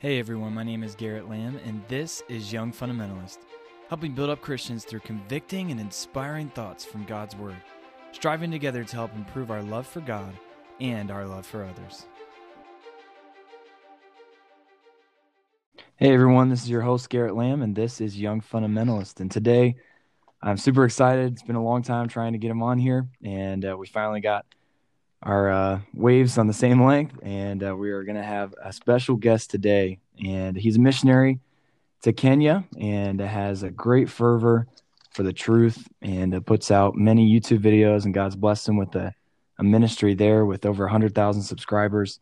Hey everyone, my name is Garrett Lamb, and this is Young Fundamentalist, helping build up Christians through convicting and inspiring thoughts from God's Word, striving together to help improve our love for God and our love for others. Hey everyone, this is your host Garrett Lamb, and this is Young Fundamentalist. And today I'm super excited. It's been a long time trying to get him on here, and uh, we finally got our uh, waves on the same length, and uh, we are going to have a special guest today. And he's a missionary to Kenya and has a great fervor for the truth and puts out many YouTube videos. And God's blessed him with a, a ministry there with over 100,000 subscribers.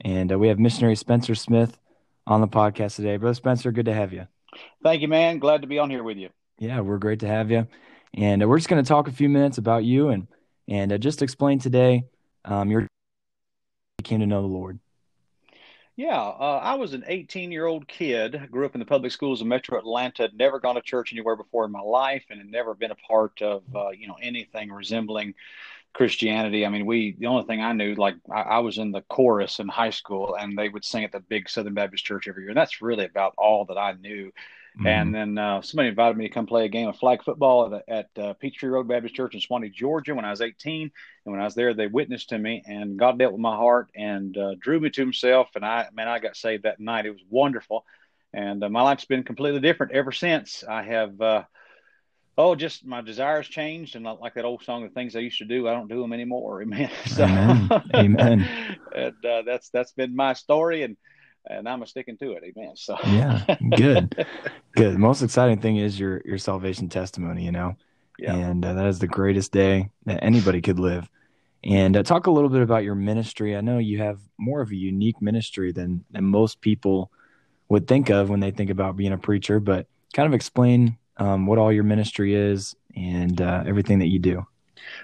And uh, we have missionary Spencer Smith on the podcast today. Brother Spencer, good to have you. Thank you, man. Glad to be on here with you. Yeah, we're great to have you. And uh, we're just going to talk a few minutes about you and and uh, just explain today um, your came to know the Lord? Yeah, uh, I was an 18 year old kid. Grew up in the public schools of Metro Atlanta. Never gone to church anywhere before in my life, and had never been a part of uh, you know anything resembling Christianity. I mean, we the only thing I knew, like I, I, was in the chorus in high school, and they would sing at the big Southern Baptist Church every year, and that's really about all that I knew. Mm-hmm. And then uh, somebody invited me to come play a game of flag football at, at uh, Peachtree Road Baptist Church in Suwanee, Georgia, when I was 18. And when I was there, they witnessed to me, and God dealt with my heart and uh, drew me to Himself. And I, man, I got saved that night. It was wonderful, and uh, my life's been completely different ever since. I have. Uh, oh, just my desires changed, and like that old song, "The things I used to do, I don't do them anymore." Amen. So, Amen. Amen. and uh, that's that's been my story, and and I'm a sticking to it. Amen. So yeah, good, good. The most exciting thing is your your salvation testimony. You know, yeah. and uh, that is the greatest day that anybody could live. And uh, talk a little bit about your ministry. I know you have more of a unique ministry than than most people would think of when they think about being a preacher. But kind of explain um, what all your ministry is and uh, everything that you do.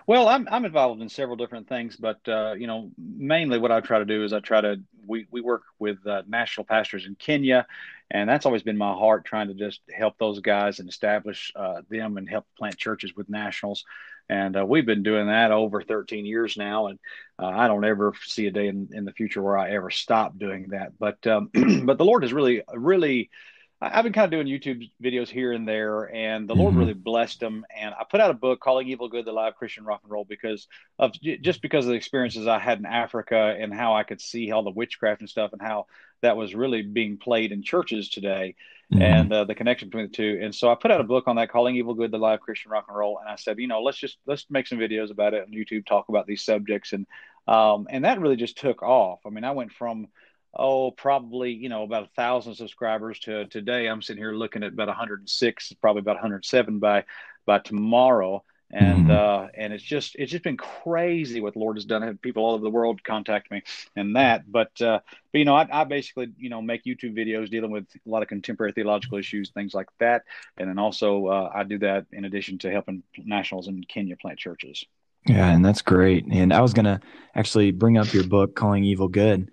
Well, I'm I'm involved in several different things, but uh, you know, mainly what I try to do is I try to we we work with uh, national pastors in Kenya, and that's always been my heart, trying to just help those guys and establish uh, them and help plant churches with nationals. And uh, we've been doing that over 13 years now, and uh, I don't ever see a day in, in the future where I ever stop doing that. But um, but the Lord has really really I've been kind of doing YouTube videos here and there, and the mm-hmm. Lord really blessed them. And I put out a book, "Calling Evil Good: The Live Christian Rock and Roll," because of just because of the experiences I had in Africa and how I could see all the witchcraft and stuff, and how that was really being played in churches today, mm-hmm. and uh, the connection between the two. And so I put out a book on that, "Calling Evil Good: The Live Christian Rock and Roll," and I said, you know, let's just let's make some videos about it on YouTube, talk about these subjects, and um, and that really just took off. I mean, I went from oh, probably, you know, about a thousand subscribers to today. I'm sitting here looking at about 106, probably about 107 by, by tomorrow. And, mm-hmm. uh, and it's just, it's just been crazy what the Lord has done. I had people all over the world contact me and that, but, uh, but, you know, I, I basically, you know, make YouTube videos dealing with a lot of contemporary theological issues, things like that. And then also, uh, I do that in addition to helping nationals in Kenya plant churches. Yeah, and that's great. And I was going to actually bring up your book, Calling Evil Good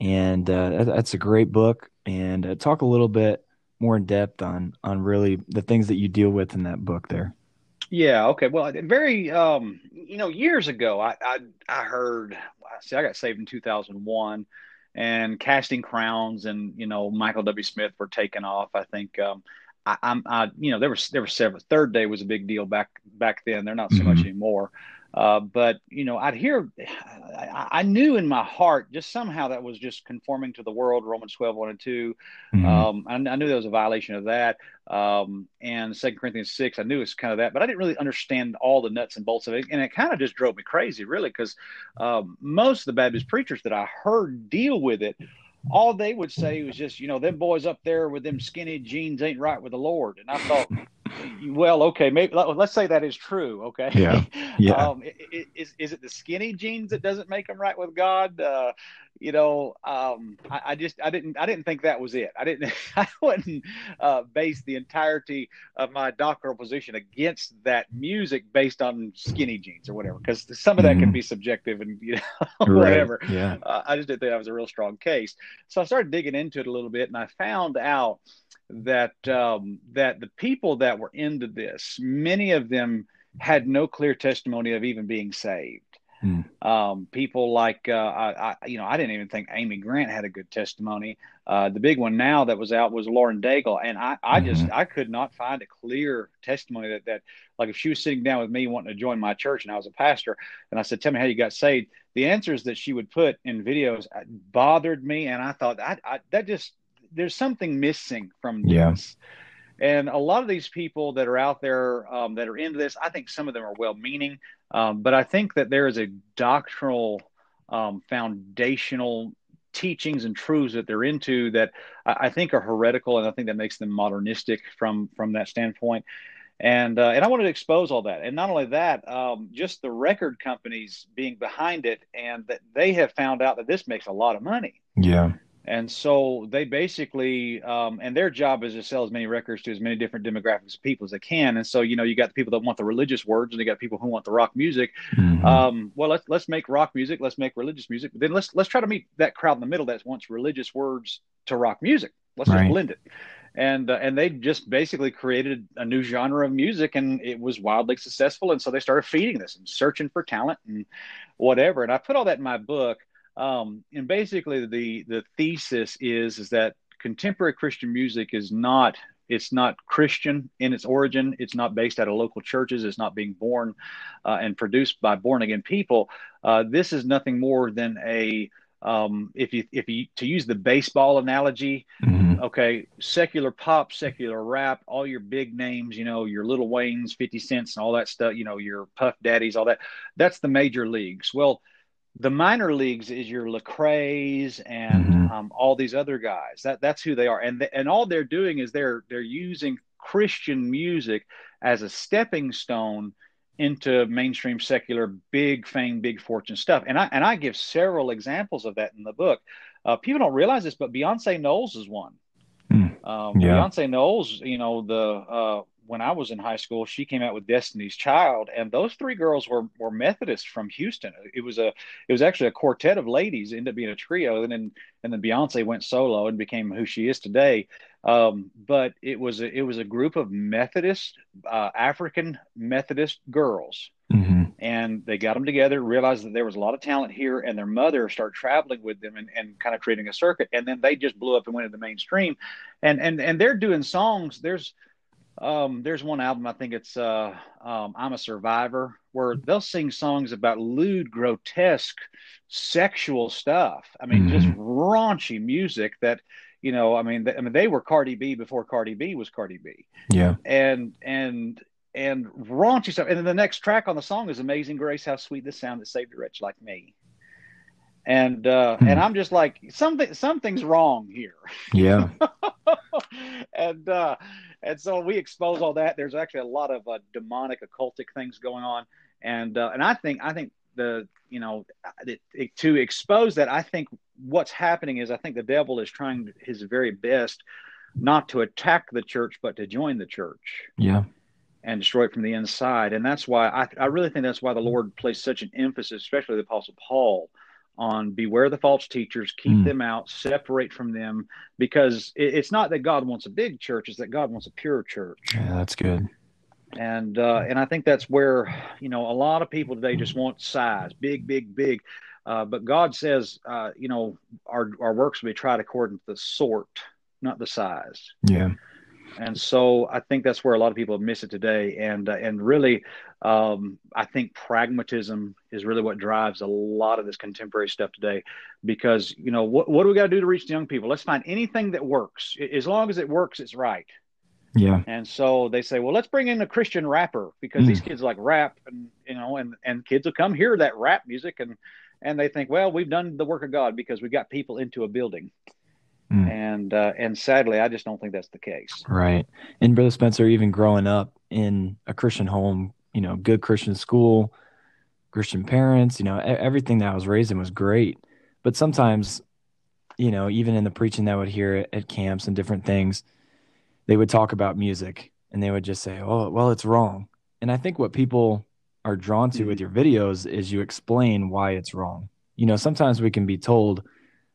and uh, that's a great book. And uh, talk a little bit more in depth on on really the things that you deal with in that book there. Yeah. Okay. Well, very, um, you know, years ago, I, I, I heard, see, I got saved in 2001 and casting crowns and, you know, Michael W. Smith were taken off. I think, um, I, I'm, I, you know, there was, there were several, third day was a big deal back, back then. They're not so mm-hmm. much anymore. Uh, but you know, I'd hear, I, I, knew in my heart, just somehow that was just conforming to the world. Romans 12, 1 and 2. Mm-hmm. Um, I, I, knew there was a violation of that. Um, and Second Corinthians 6, I knew it was kind of that, but I didn't really understand all the nuts and bolts of it. And it kind of just drove me crazy, really, because um, most of the Baptist preachers that I heard deal with it all they would say was just, you know, them boys up there with them skinny jeans ain't right with the Lord. And I thought, well, okay, maybe let's say that is true. Okay. Yeah. Yeah. um, is, is it the skinny jeans that doesn't make them right with God? Uh, you know, um, I, I, just I didn't I didn't think that was it. I didn't I wouldn't uh, base the entirety of my doctrinal position against that music based on skinny jeans or whatever, because some of that mm. can mm-hmm. be subjective and you know whatever. Right. Yeah, uh, I just didn't think that was a real strong case. So I started digging into it a little bit, and I found out that um, that the people that were into this, many of them had no clear testimony of even being saved. Hmm. Um, people like uh, I, I, you know, I didn't even think Amy Grant had a good testimony. Uh, the big one now that was out was Lauren Daigle, and I, I mm-hmm. just I could not find a clear testimony that that like if she was sitting down with me wanting to join my church and I was a pastor, and I said, "Tell me how you got saved." The answers that she would put in videos uh, bothered me, and I thought I, I that just there's something missing from yeah. this. And a lot of these people that are out there um, that are into this, I think some of them are well meaning, um, but I think that there is a doctrinal, um, foundational teachings and truths that they're into that I, I, think are heretical, and I think that makes them modernistic from from that standpoint. And uh, and I wanted to expose all that, and not only that, um, just the record companies being behind it, and that they have found out that this makes a lot of money. Yeah. And so they basically, um, and their job is to sell as many records to as many different demographics of people as they can. And so, you know, you got the people that want the religious words, and you got people who want the rock music. Mm-hmm. Um, well, let's let's make rock music, let's make religious music, but then let's let's try to meet that crowd in the middle that wants religious words to rock music. Let's right. just blend it. And uh, and they just basically created a new genre of music, and it was wildly successful. And so they started feeding this and searching for talent and whatever. And I put all that in my book. Um, and basically, the the thesis is is that contemporary Christian music is not it's not Christian in its origin. It's not based out of local churches. It's not being born uh, and produced by born again people. Uh, this is nothing more than a um, if you if you to use the baseball analogy, mm-hmm. okay, secular pop, secular rap, all your big names, you know, your Little Waynes, Fifty Cents, and all that stuff, you know, your Puff Daddies, all that. That's the major leagues. Well, the minor leagues is your Lecrae's and mm-hmm. um, all these other guys. That that's who they are, and th- and all they're doing is they're they're using Christian music as a stepping stone into mainstream secular big fame, big fortune stuff. And I and I give several examples of that in the book. Uh, people don't realize this, but Beyonce Knowles is one. Mm. Um, yeah. Beyonce Knowles, you know the uh, when I was in high school, she came out with Destiny's Child, and those three girls were were Methodists from Houston. It was a it was actually a quartet of ladies, ended up being a trio, and then and then Beyonce went solo and became who she is today. Um, but it was a, it was a group of Methodist uh, African Methodist girls, mm-hmm. and they got them together, realized that there was a lot of talent here, and their mother started traveling with them and, and kind of creating a circuit, and then they just blew up and went into the mainstream, and and and they're doing songs. There's um, there's one album I think it's uh, um, "I'm a Survivor," where they'll sing songs about lewd, grotesque, sexual stuff. I mean, mm-hmm. just raunchy music that you know. I mean, they, I mean, they were Cardi B before Cardi B was Cardi B. Yeah, and and and raunchy stuff. And then the next track on the song is "Amazing Grace," how sweet the sound that saved a wretch like me. And uh, hmm. and I'm just like something something's wrong here. Yeah. and uh, and so we expose all that. There's actually a lot of uh, demonic, occultic things going on, and uh, and I think I think the you know it, it, to expose that, I think what's happening is I think the devil is trying his very best not to attack the church, but to join the church. Yeah. And destroy it from the inside, and that's why I, I really think that's why the Lord placed such an emphasis, especially the Apostle Paul, on beware the false teachers, keep mm. them out, separate from them, because it, it's not that God wants a big church; it's that God wants a pure church. Yeah, that's good. And uh, and I think that's where you know a lot of people today just want size, big, big, big. Uh, but God says, uh, you know, our our works will be tried according to the sort, not the size. Yeah. And so I think that's where a lot of people miss it today. And uh, and really, um, I think pragmatism is really what drives a lot of this contemporary stuff today, because you know what what do we got to do to reach the young people? Let's find anything that works. As long as it works, it's right. Yeah. And so they say, well, let's bring in a Christian rapper because mm. these kids like rap, and you know, and and kids will come hear that rap music, and and they think, well, we've done the work of God because we got people into a building. Mm. And uh, and sadly, I just don't think that's the case. Right. And Brother Spencer, even growing up in a Christian home, you know, good Christian school, Christian parents, you know, everything that I was raised in was great. But sometimes, you know, even in the preaching that I would hear at camps and different things, they would talk about music and they would just say, "Oh, well, it's wrong." And I think what people are drawn to mm-hmm. with your videos is you explain why it's wrong. You know, sometimes we can be told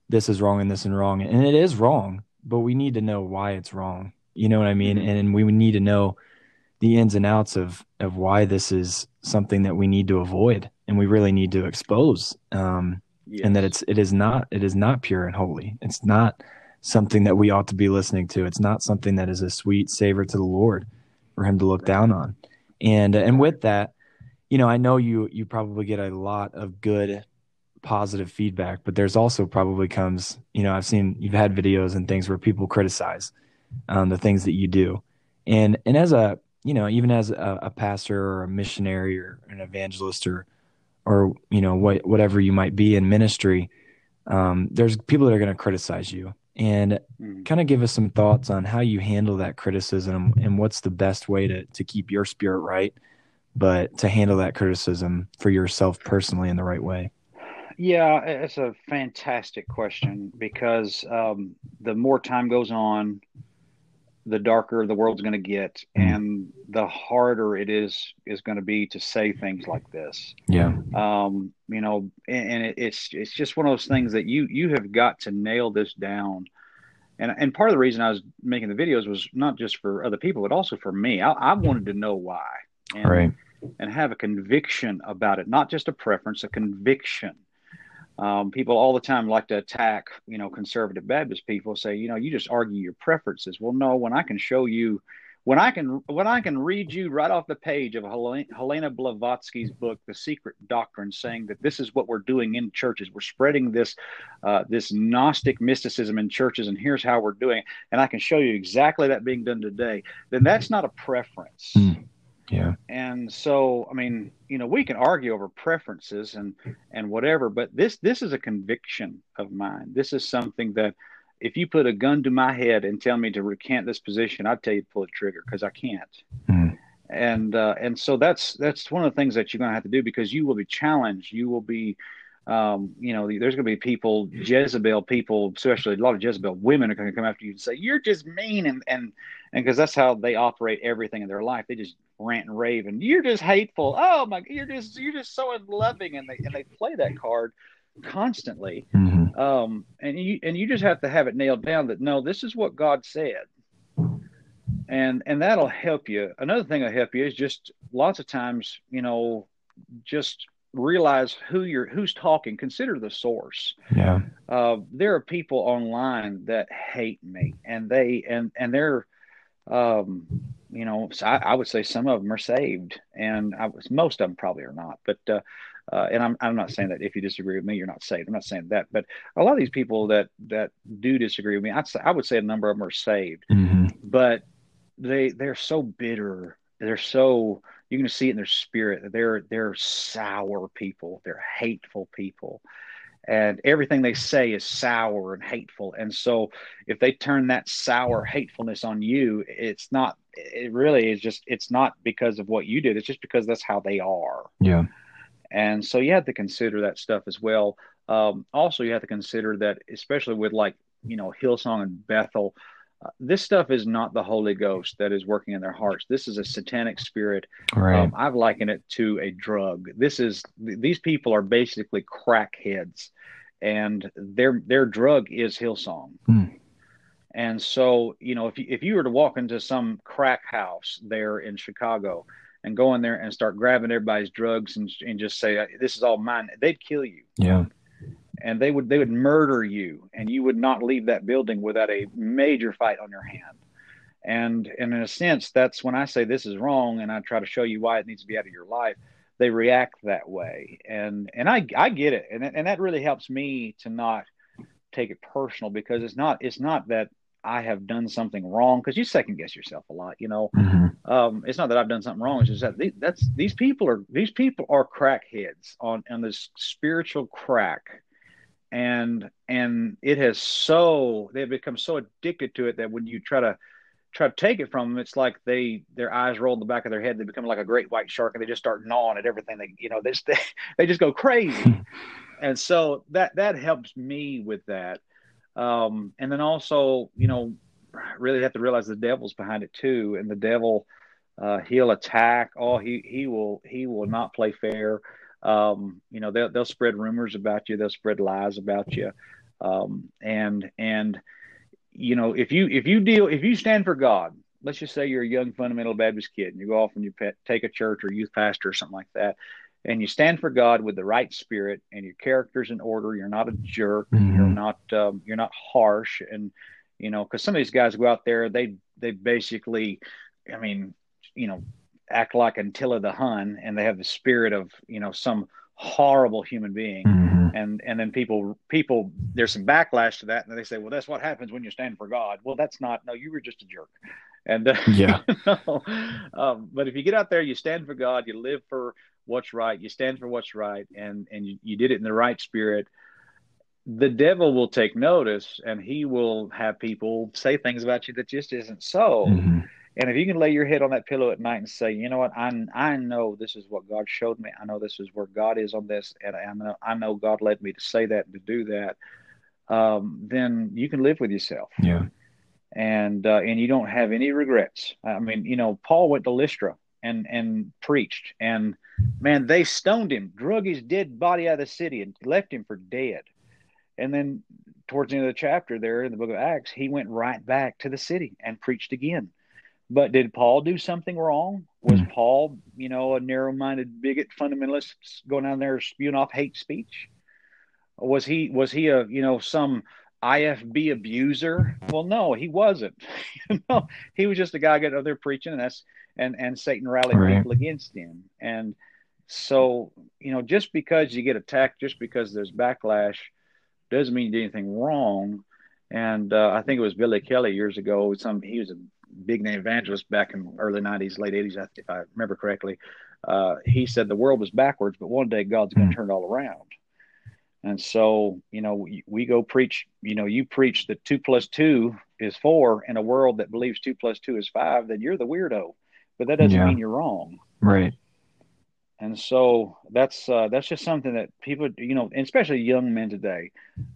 this is wrong and this is wrong, and it is wrong, but we need to know why it's wrong. You know what I mean? Mm-hmm. And we need to know the ins and outs of of why this is something that we need to avoid and we really need to expose. Um, Yes. and that it's it is not it is not pure and holy. It's not something that we ought to be listening to. It's not something that is a sweet savor to the Lord for him to look down on. And and with that, you know, I know you you probably get a lot of good positive feedback, but there's also probably comes, you know, I've seen you've had videos and things where people criticize um, the things that you do. And and as a, you know, even as a, a pastor or a missionary or an evangelist or or you know what whatever you might be in ministry um, there's people that are going to criticize you and Mhm. kind of give us some thoughts on how you handle that criticism and what's the best way to to keep your spirit right but to handle that criticism for yourself personally in the right way Yeah, it's a fantastic question because um, the more time goes on, the darker the world's going to get, Mm. and the harder it is is going to be to say things like this. yeah Um, you know, and, and it, it's it's just one of those things that you you have got to nail this down. And and part of the reason I was making the videos was not just for other people, but also for me. I, I wanted to know why, and, right and have a conviction about it, not just a preference, a conviction. Um, people all the time like to attack, you know, conservative Baptist people. Say, you know, you just argue your preferences. Well, no, when I can show you, when I can, when I can read you right off the page of Helena, Helena Blavatsky's book, The Secret Doctrine, saying that this is what we're doing in churches. We're spreading this, uh, this Gnostic mysticism in churches, and here's how we're doing. it, And I can show you exactly that being done today. Then that's not a preference. Mm. Yeah And so, I mean, you know, we can argue over preferences and and whatever, but this this is a conviction of mine. This is something that if you put a gun to my head and tell me to recant this position, I'd tell you to pull the trigger because I can't. Mm. And uh, and so that's that's one of the things that you're going to have to do because you will be challenged. You will be um, you know, there's going to be people, Jezebel people, especially a lot of Jezebel women are going to come after you and say, you're just mean. And, and, and because that's how they operate everything in their life. They just rant and rave and you're just hateful. Oh my, you're just, you're just so unloving. And they, and they play that card constantly. Mhm. Um, and you, and you just have to have it nailed down that no, this is what God said. And, and that'll help you. Another thing that'll help you is just lots of times, you know, just realize who you're who's talking. Consider the source. Yeah. Uh, there are people online that hate me and they and and they're um you know I, I would say some of them are saved and I was most of them probably are not but uh, uh, and I'm, I'm not saying that if you disagree with me you're not saved. I'm not saying that but a lot of these people that that do disagree with me I'd say, i would say a number of them are saved. Mhm. but they they're so bitter. They're so you can see it in their spirit that they're they're sour people. They're hateful people. And everything they say is sour and hateful. And so if they turn that sour hatefulness on you it's not it really is just it's not because of what you did. It's just because that's how they are. Yeah. And so you have to consider that stuff as well. Um, also you have to consider that especially with like you know hillsong and bethel uh, this stuff is not the Holy Ghost that is working in their hearts. This is a satanic spirit. right Um, I've likened it to a drug. This is th- these people are basically crackheads, and their their drug is Hillsong. Hmm. And so, you know, if you, if you were to walk into some crack house there in Chicago and go in there and start grabbing everybody's drugs and, and just say this is all mine, they'd kill you yeah and they would they would murder you and you would not leave that building without a major fight on your hand and, and in a sense that's when i say this is wrong and i try to show you why it needs to be out of your life they react that way and and i i get it and, and that really helps me to not take it personal because it's not it's not that i have done something wrong because you second guess yourself a lot you know Mhm. um, it's not that I've done something wrong. It's just that they, that's these people are these people are crackheads on on this spiritual crack, and and it has so they've become so addicted to it that when you try to try to take it from them, it's like they their eyes roll in the back of their head. They become like a great white shark, and they just start gnawing at everything. They you know they just, they, they just go crazy, and so that that helps me with that. Um, and then also you know really have to realize the devil's behind it too, and the devil uh, he'll attack. Oh, he he will he will not play fair. Um, you know they'll they'll spread rumors about you. They'll spread lies about you. Um, and and you know if you if you deal if you stand for God, let's just say you're a young fundamental Baptist kid and you go off and you pet, take a church or youth pastor or something like that, and you stand for God with the right spirit and your character's in order. You're not a jerk. Mhm. You're not um, you're not harsh, and you know because some of these guys go out there they they basically, I mean, you know, act like Attila the Hun, and they have the spirit of you know some horrible human being. Mhm. And and then people people there's some backlash to that, and they say, well, that's what happens when you stand for God. Well, that's not. No, you were just a jerk. And uh, Yeah. um, but if you get out there, you stand for God, you live for what's right, you stand for what's right, and and you, you did it in the right spirit. The devil will take notice, and he will have people say things about you that just isn't so. Mhm. And if you can lay your head on that pillow at night and say, you know what, I I know this is what God showed me. I know this is where God is on this, and I know I know God led me to say that and to do that. Um, then you can live with yourself Yeah. and uh, and you don't have any regrets. I mean, you know, Paul went to Lystra and and preached, and man, they stoned him, drug his dead body out of the city, and left him for dead. And then towards the end of the chapter, there in the book of Acts, he went right back to the city and preached again. But did Paul do something wrong? Was Hmm. Paul, you know, a narrow-minded bigot fundamentalist going down there spewing off hate speech? Was he was he a you know some IFB abuser? Well, no, he wasn't. you know, he was just a guy getting out there preaching, and that's and and Satan rallied Right. people against him. And so, you know, just because you get attacked, just because there's backlash, doesn't mean you did anything wrong. And uh, I think it was Billy Kelly years ago. Some he was a big name evangelist back in early '90s, late '80s, if I remember correctly. Uh, he said the world was backwards, but one day God's going to Mm. turn it all around. And so, you know, we, we go preach, you know, you preach that two plus two is four in a world that believes two plus two is five, then you're the weirdo. But that doesn't Yeah. mean you're wrong. Right. And so that's uh, that's just something that people, you know, especially young men today,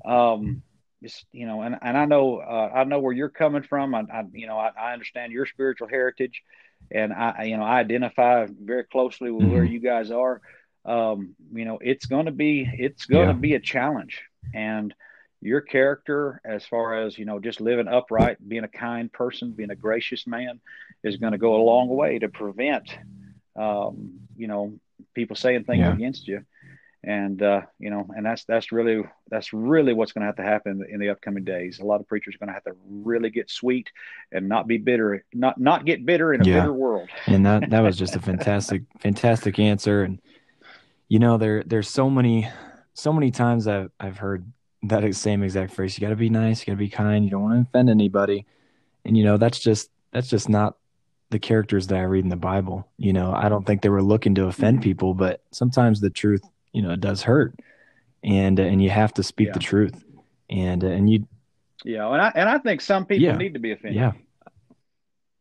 um, just you know, and, and I know uh, I know where you're coming from. I, I you know I, I understand your spiritual heritage, and I you know I identify very closely with where Mhm. you guys are. Um, you know, it's going to be it's going to Yeah. be a challenge, and your character, as far as you know, just living upright, being a kind person, being a gracious man, is going to go a long way to prevent, um, you know, people saying things Yeah. against you and uh, you know and that's that's really that's really what's going to have to happen in the, in the upcoming days. A lot of preachers are going to have to really get sweet and not be bitter not not get bitter in a Yeah. bitter world. And that that was just a fantastic fantastic answer. And you know there there's so many so many times I've I've heard that same exact phrase you got to be nice you got to be kind you don't want to offend anybody. And you know that's just that's just not the characters that I read in the Bible. You know I don't think they were looking to offend Mhm. people but sometimes the truth you know it does hurt. And and you have to speak Yeah. the truth. And and you Yeah, and i and i think some people Yeah. need to be offended. Yeah.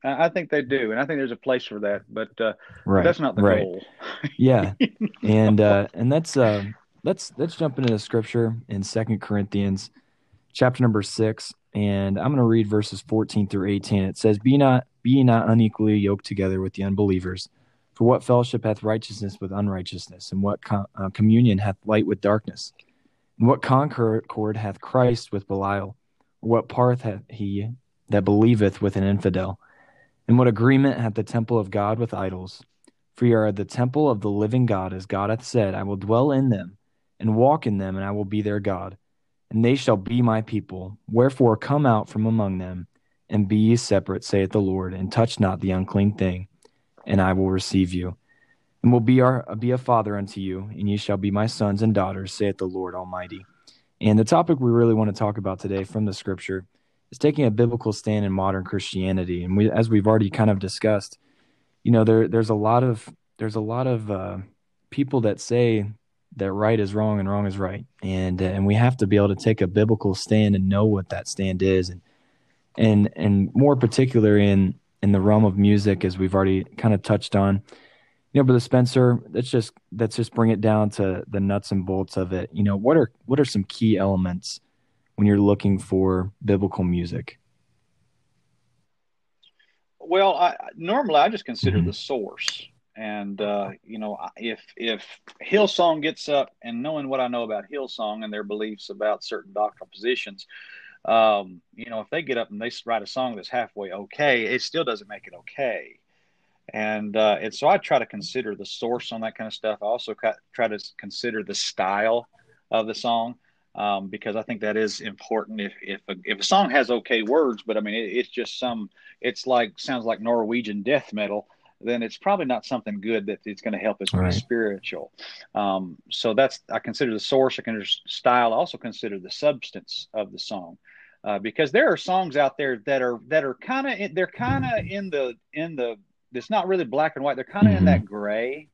I, I think they do and i think there's a place for that but uh right. that's not the right. goal. Yeah, and uh, and that's uh, let's let's jump into the scripture in Second Corinthians, chapter number six, and I'm going to read verses 14 through 18. It says, "Be not be not unequally yoked together with the unbelievers, for what fellowship hath righteousness with unrighteousness, and what uh, communion hath light with darkness, and what concord hath Christ with Belial, or what part hath he that believeth with an infidel, and what agreement hath the temple of God with idols?" For ye are the temple of the living God, as God hath said, I will dwell in them, and walk in them, and I will be their God, and they shall be my people. Wherefore come out from among them, and be ye separate, saith the Lord, and touch not the unclean thing, and I will receive you, and will be our be a father unto you, and ye shall be my sons and daughters, saith the Lord Almighty. And the topic we really want to talk about today from the scripture is taking a biblical stand in modern Christianity, and we, as we've already kind of discussed you know there there's a lot of there's a lot of uh, people that say that right is wrong and wrong is right. And uh, and we have to be able to take a biblical stand and know what that stand is. And and and more particular in in the realm of music as we've already kind of touched on. You know brother spencer let's just let's just bring it down to the nuts and bolts of it. You know what are what are some key elements when you're looking for biblical music? Well, I normally I just consider Mhm. the source, and uh, you know, if if Hillsong gets up and knowing what I know about Hillsong and their beliefs about certain doctrinal positions, um, you know, if they get up and they write a song that's halfway okay, it still doesn't make it okay. and uh, and so I try to consider the source on that kind of stuff. I also try to consider the style of the song um, because I think that is important. If if a, if a song has okay words, but I mean it, it's just some, it's like sounds like Norwegian death metal, then it's probably not something good that it's going to help us right. be spiritual. Um, so that's I consider the source, I consider style, I also consider the substance of the song. Uh, because there are songs out there that are that are kind of they're kind of in the in the it's not really black and white they're kind of mm-hmm. in that gray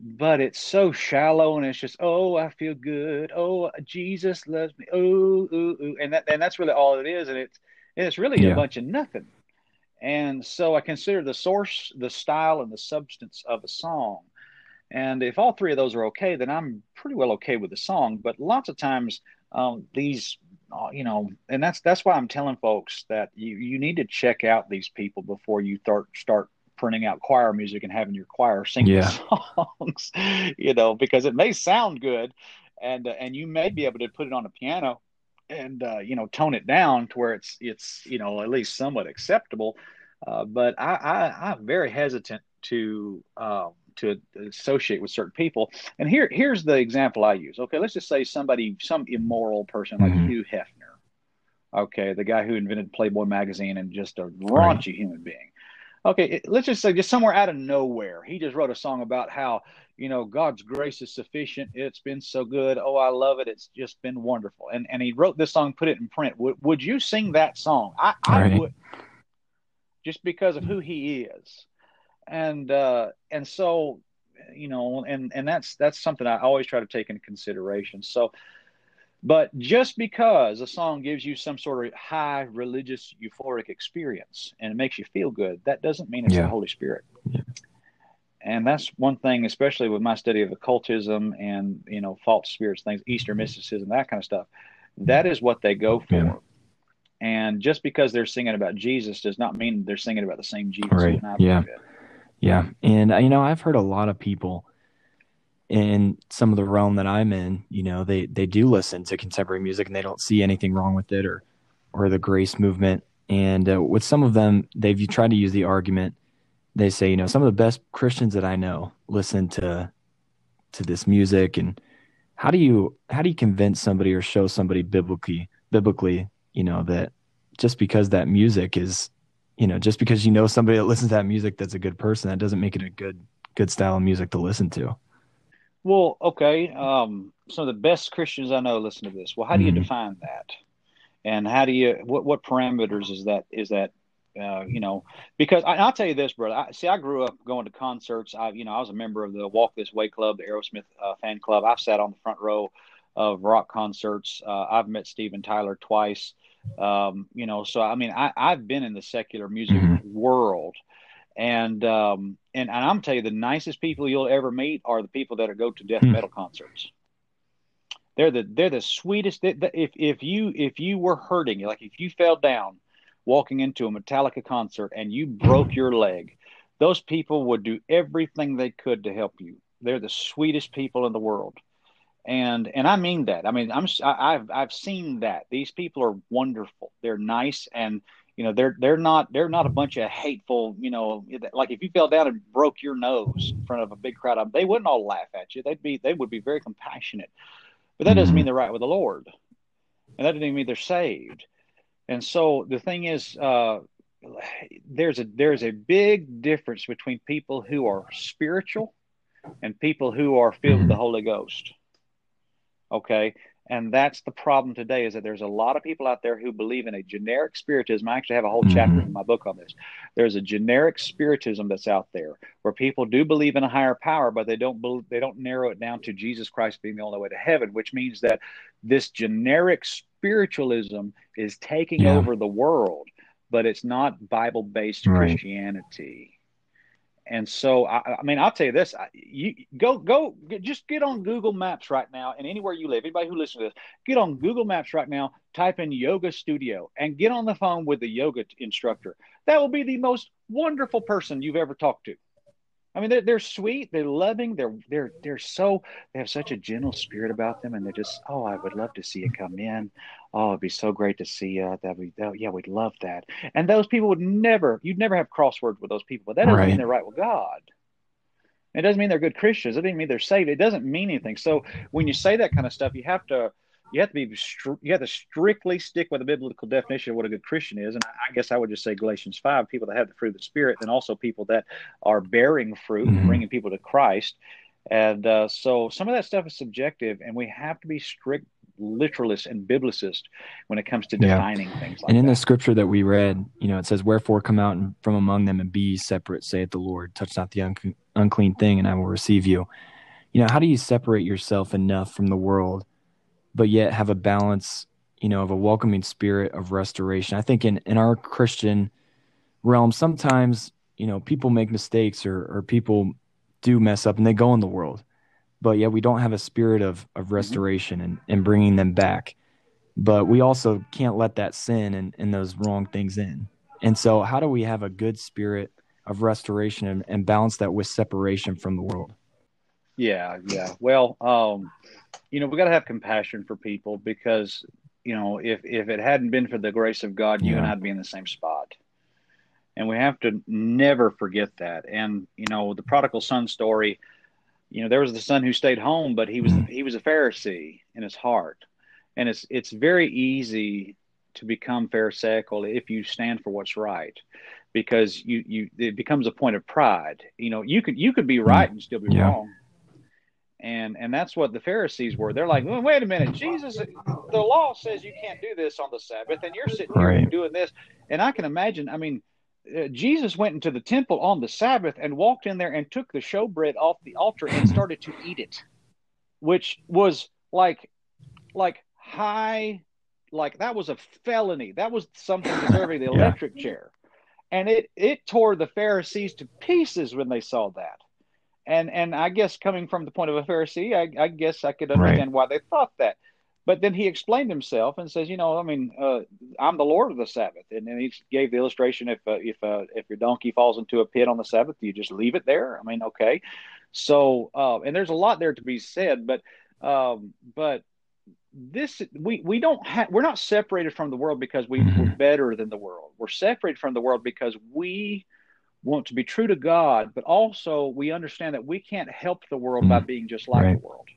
but it's so shallow and it's just oh i feel good oh jesus loves me oh ooh, ooh. and that and that's really all it is and it's and it's really yeah. a bunch of nothing and so i consider the source the style and the substance of a song and if all three of those are okay then i'm pretty well okay with the song but lots of times um, these you know and that's that's why i'm telling folks that you you need to check out these people before you start start printing out choir music and having your choir sing yeah. songs, you know, because it may sound good, and uh, and you may be able to put it on a piano and uh, you know tone it down to where it's it's you know at least somewhat acceptable. Uh, but I, I I'm very hesitant to um, to associate with certain people. And here here's the example I use. Okay, let's just say somebody some immoral person like mm-hmm. Hugh Hefner. Okay, the guy who invented Playboy magazine and just a raunchy right. human being okay, let's just say just somewhere out of nowhere, he just wrote a song about how, you know, God's grace is sufficient. It's been so good. Oh, I love it. It's just been wonderful. And and he wrote this song, put it in print. Would would you sing that song? I, I right. would just because of who he is. And uh and so you know, and and that's that's something I always try to take into consideration. So but just because a song gives you some sort of high religious euphoric experience and it makes you feel good, that doesn't mean it's yeah. the Holy Spirit. Yeah. And that's one thing, especially with my study of occultism and you know false spirits, things, Eastern mysticism, that kind of stuff. That is what they go for. Yeah. And just because they're singing about Jesus does not mean they're singing about the same Jesus. Right. Yeah. Yeah. And uh, you know, I've heard a lot of people in some of the realm that I'm in, you know, they they do listen to contemporary music and they don't see anything wrong with it or or the grace movement. And uh, with some of them, they've tried to use the argument. They say, you know, some of the best Christians that I know listen to to this music. And how do you how do you convince somebody or show somebody biblically biblically, you know, that just because that music is, you know, just because you know somebody that listens to that music that's a good person, that doesn't make it a good good style of music to listen to. Well, okay. Um, some of the best Christians I know listen to this. Well, how do you mm-hmm. define that? And how do you what what parameters is that is that uh, you know, because I, will tell you this, brother. I, see, I grew up going to concerts. I, you know, I was a member of the Walk This Way Club, the Aerosmith uh, fan club. I've sat on the front row of rock concerts. Uh, I've met Steven Tyler twice. Um, you know, so I mean, I, I've been in the secular music mm-hmm. world, and um, and, and I'm tell you, the nicest people you'll ever meet are the people that are go to death hmm. metal concerts. They're the they're the sweetest. If if you if you were hurting, like if you fell down walking into a Metallica concert and you broke your leg, those people would do everything they could to help you. They're the sweetest people in the world, and and I mean that. I mean I'm I've I've seen that. These people are wonderful. They're nice and you know they're they're not they're not a bunch of hateful you know like if you fell down and broke your nose in front of a big crowd they wouldn't all laugh at you. They'd be they would be very compassionate. But that doesn't mean they're right with the lord. And that doesn't mean they're saved. And so the thing is uh, there's a there's a big difference between people who are spiritual and people who are filled with the holy ghost okay and that's the problem today is that there's a lot of people out there who believe in a generic spiritism. I actually have a whole mm-hmm. chapter in my book on this. There's a generic spiritism that's out there where people do believe in a higher power, but they don't be, they don't narrow it down to Jesus Christ being the only way to heaven, which means that this generic spiritualism is taking yeah. over the world, but it's not Bible based right. Christianity. And so, I, I, mean, I'll tell you this: you go, go, just get on Google Maps right now, and anywhere you live, anybody who listens to this, get on Google Maps right now, type in yoga studio, and get on the phone with the yoga instructor. That will be the most wonderful person you've ever talked to. I mean, they're they're sweet, they're loving, they're they're they're so they have such a gentle spirit about them, and they're just oh, I would love to see you come in. Oh, it'd be so great to see you. That we oh, yeah, we'd love that. And those people would never, you'd never have crosswords with those people, but that doesn't Right. mean they're right with God. It doesn't mean they're good Christians. It doesn't mean they're saved. It doesn't mean anything. So when you say that kind of stuff, you have to you have to be you have to strictly stick with the biblical definition of what a good Christian is. And I guess I would just say Galatians five: people that have the fruit of the Spirit, and also people that are bearing fruit, and Mhm. bringing people to Christ. And uh, so some of that stuff is subjective, and we have to be strict literalists and biblicist when it comes to Yeah. defining things like And in that. the scripture that we read, you know, it says, Wherefore come out and from among them and be separate, saith the Lord. Touch not the unc- unclean thing, and I will receive you. You know, how do you separate yourself enough from the world, but yet have a balance, you know, of a welcoming spirit of restoration? I think in, in our Christian realm, sometimes, you know, people make mistakes or, or people do mess up and they go in the world, but yet we don't have a spirit of, of mm-hmm. restoration and, and bringing them back but we also can't let that sin and, and those wrong things in. And so, how do we have a good spirit of restoration and, and balance that with separation from the world? Yeah, yeah. Well, um, you know, we got to have compassion for people because, you know, if if it hadn't been for the grace of God, you and I'd be in the same spot. And we have to never forget that. And you know, the prodigal son story, you know, there was the son who stayed home, but he was Mhm. he was a Pharisee in his heart. And it's it's very easy to become pharisaical if you stand for what's right because you you it becomes a point of pride. You know, you could you could be right and still be Yeah. wrong and and that's what the Pharisees were. They're like, well, wait a minute, Jesus, the law says you can't do this on the Sabbath, and you're sitting here Right. doing this. And I can imagine. I mean, uh, Jesus went into the temple on the Sabbath and walked in there and took the showbread off the altar and started to eat it, which was like like high, like that was a felony. That was something deserving the Yeah. electric chair, and it it tore the Pharisees to pieces when they saw that and and I guess coming from the point of a Pharisee, I, I guess I could understand why they thought that. But then he explained himself and says, you know, I mean, uh, I'm the Lord of the Sabbath, and then he gave the illustration: if uh, if uh, if your donkey falls into a pit on the Sabbath, do you just leave it there? I mean, okay. So, uh, and there's a lot there to be said, but um, but this we we don't have we're not separated from the world because we, Mhm. we're better than the world. We're separated from the world because we want to be true to God, but also we understand that we can't help the world by Mhm. being just like Right. the world.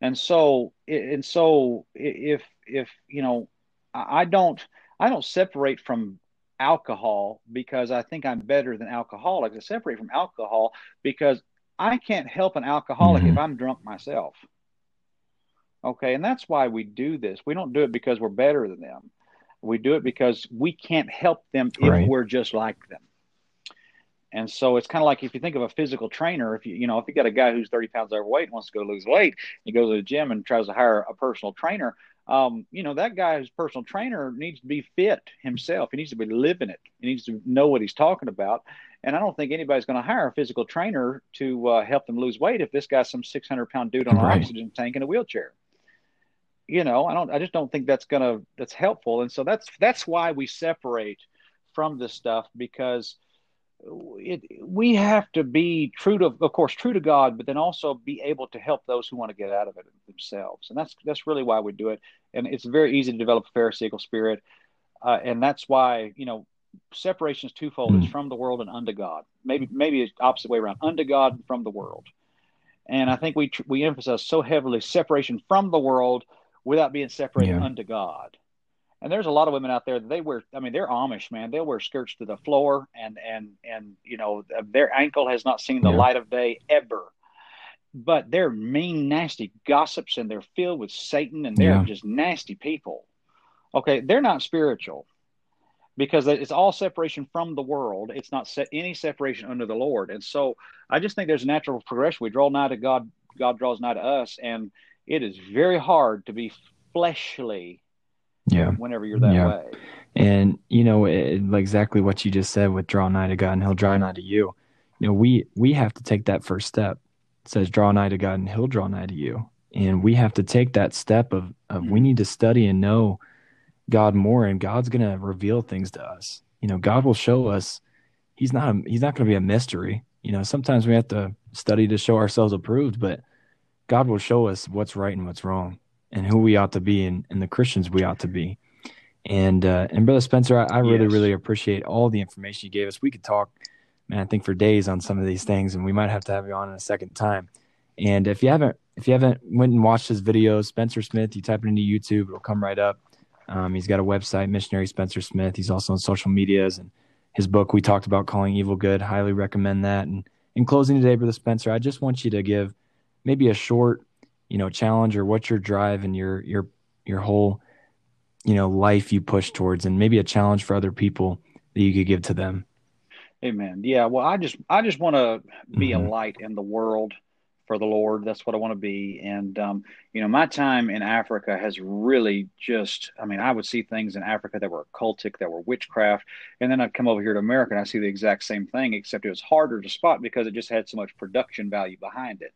And so, and so, if if you know, I don't I don't separate from alcohol because I think I'm better than alcoholics. I separate from alcohol because I can't help an alcoholic if Mhm. I'm drunk myself. Okay, and that's why we do this. We don't do it because we're better than them. We do it because we can't help them if Right. we're just like them. And so it's kind of like if you think of a physical trainer, if you you know if you got a guy who's 30 pounds overweight and wants to go lose weight, he goes to the gym and tries to hire a personal trainer. Um, you know that guy's personal trainer needs to be fit himself. He needs to be living it. He needs to know what he's talking about. And I don't think anybody's going to hire a physical trainer to uh, help them lose weight if this guy's some 600 pound dude on an Right. oxygen tank in a wheelchair. You know, I don't. I just don't think that's gonna that's helpful. And so that's that's why we separate from this stuff because it, we have to be true to, of course, true to God, but then also be able to help those who want to get out of it themselves. And that's that's really why we do it. And it's very easy to develop a Pharisaical spirit, uh, and that's why you know separation is twofold: Mm. it's from the world and unto God. Maybe maybe it's opposite way around: unto God and from the world. And I think we tr- we emphasize so heavily separation from the world without being separated Yeah. unto God. And there's a lot of women out there that they wear. I mean, they're Amish, man. They'll wear skirts to the floor, and and and you know their ankle has not seen the Yeah. light of day ever. But they're mean, nasty gossips, and they're filled with Satan, and they're Yeah. just nasty people. Okay, they're not spiritual because it's all separation from the world. It's not set any separation under the Lord. And so I just think there's a natural progression. We draw nigh to God, God draws nigh to us, and it is very hard to be fleshly Yeah. whenever you're that Yeah. way. And you know, it, exactly what you just said with draw nigh to God and he'll draw nigh to you. You know, we we have to take that first step. It says draw nigh to God and he'll draw nigh to you. And we have to take that step of, of we Mhm. need to study and know God more and God's gonna reveal things to us. You know, God will show us he's not a, he's not gonna be a mystery. You know, sometimes we have to study to show ourselves approved, but God will show us what's right and what's wrong and who we ought to be and, and the Christians we ought to be. And uh, and brother Spencer, I, I really, yes. really appreciate all the information you gave us. We could talk, man, I think for days on some of these things, and we might have to have you on in a second time. And if you haven't if you haven't went and watched his videos, Spencer Smith, you type it into YouTube, it'll come right up. Um, he's got a website, Missionary Spencer Smith. He's also on social medias and his book we talked about calling evil good. Highly recommend that. And in closing today, brother Spencer, I just want you to give maybe a short, you know, challenge or what's your drive and your your your whole, you know, life you push towards, and maybe a challenge for other people that you could give to them. Amen. Yeah. Well, I just I just want to be mm-hmm. a light in the world for the Lord. That's what I want to be. And, um, you know, my time in Africa has really just, I mean, I would see things in Africa that were cultic, that were witchcraft. And then I'd come over here to America and I see the exact same thing, except it was harder to spot because it just had so much production value behind it.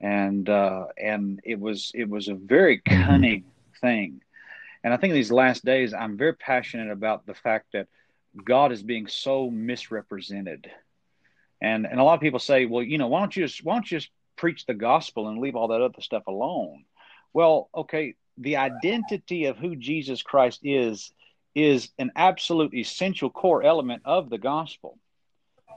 And, uh, and it was, it was a very mm-hmm. cunning thing. And I think in these last days, I'm very passionate about the fact that God is being so misrepresented and and a lot of people say, well, you know, why don't you just why don't you just preach the gospel and leave all that other stuff alone? Well, okay, the identity of who Jesus Christ is is an absolute essential core element of the gospel.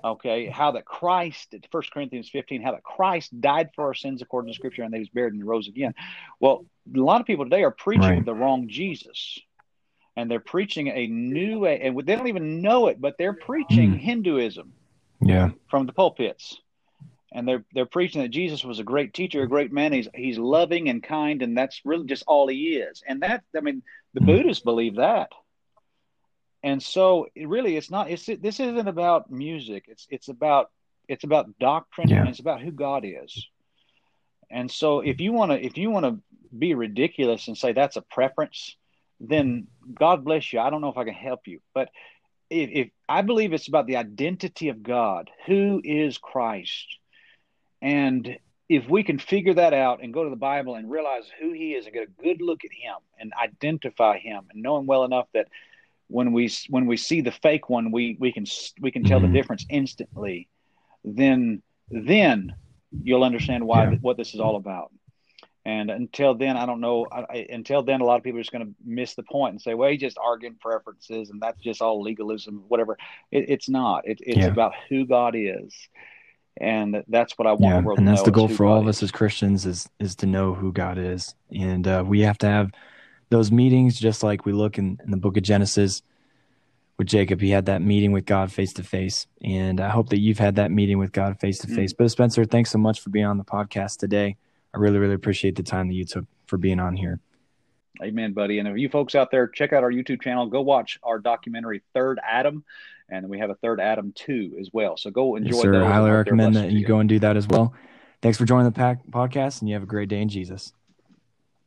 Okay, how that Christ, 1 Corinthians 15, how that Christ died for our sins according to Scripture and that he was buried and rose again. Well, a lot of people today are preaching right. the wrong Jesus. And they're preaching a new, and they don't even know it, but they're preaching mm. Hinduism yeah from the pulpits and they're they're preaching that Jesus was a great teacher, a great man. He's he's loving and kind, and that's really just all he is. And that I mean, the mm-hmm. Buddhists believe that. And so, it really, it's not. It's this isn't about music. It's it's about it's about doctrine yeah. and it's about who God is. And so, if you want to if you want to be ridiculous and say that's a preference, then God bless you. I don't know if I can help you, but if, if I believe it's about the identity of God, who is Christ, and if we can figure that out and go to the Bible and realize who He is and get a good look at Him and identify Him and know Him well enough that when we when we see the fake one, we we can we can tell mm-hmm. the difference instantly. Then then you'll understand why yeah. what this is all about. And until then, I don't know. I, until then, a lot of people are just going to miss the point and say, "Well, he's just arguing preferences, and that's just all legalism, whatever." It, it's not. It, it's yeah. about who God is, and that's what I want. Yeah, and that's the goal for God all of us as Christians is is to know who God is, and uh, we have to have those meetings, just like we look in, in the Book of Genesis with Jacob. He had that meeting with God face to face, and I hope that you've had that meeting with God face to mm-hmm. face. But Spencer, thanks so much for being on the podcast today. I really, really appreciate the time that you took for being on here. Amen, buddy. And if you folks out there, check out our YouTube channel. Go watch our documentary Third Adam, and we have a Third Adam two as well. So go enjoy. Yes, sir. Highly recommend that you go and do that as well. Thanks for joining the pack podcast, and you have a great day in Jesus.